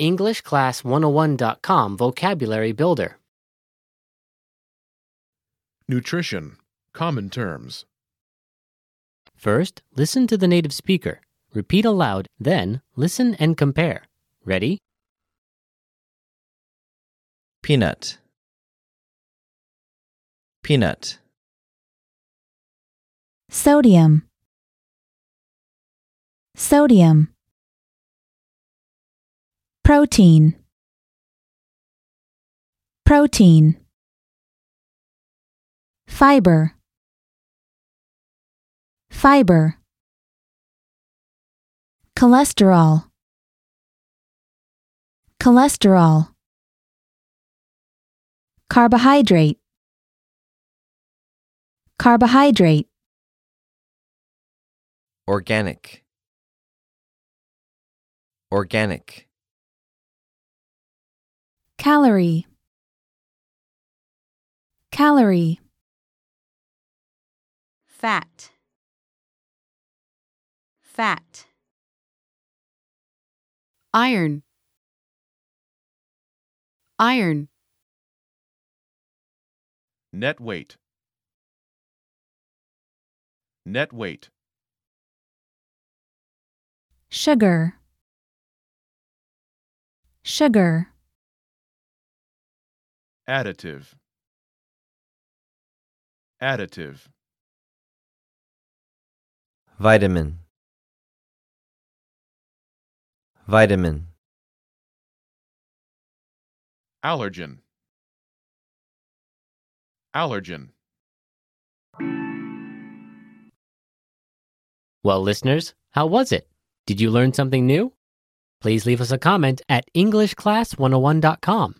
EnglishClass101.com Vocabulary Builder. Nutrition. Common terms. First, listen to the native speaker. Repeat aloud, then listen and compare. Ready? peanut peanut sodium sodium protein. Protein. Fiber. Fiber. Cholesterol. Cholesterol. Carbohydrate. Carbohydrate. Organic. Organic calorie. Calorie. Fat. Fat. Iron. Iron. Net weight. Net weight. sugar. Sugar Additive. Additive. vitamin vitamin Allergen. Allergen. Well, listeners, how was it? Did you learn something new? Please leave us a comment at EnglishClass101.com.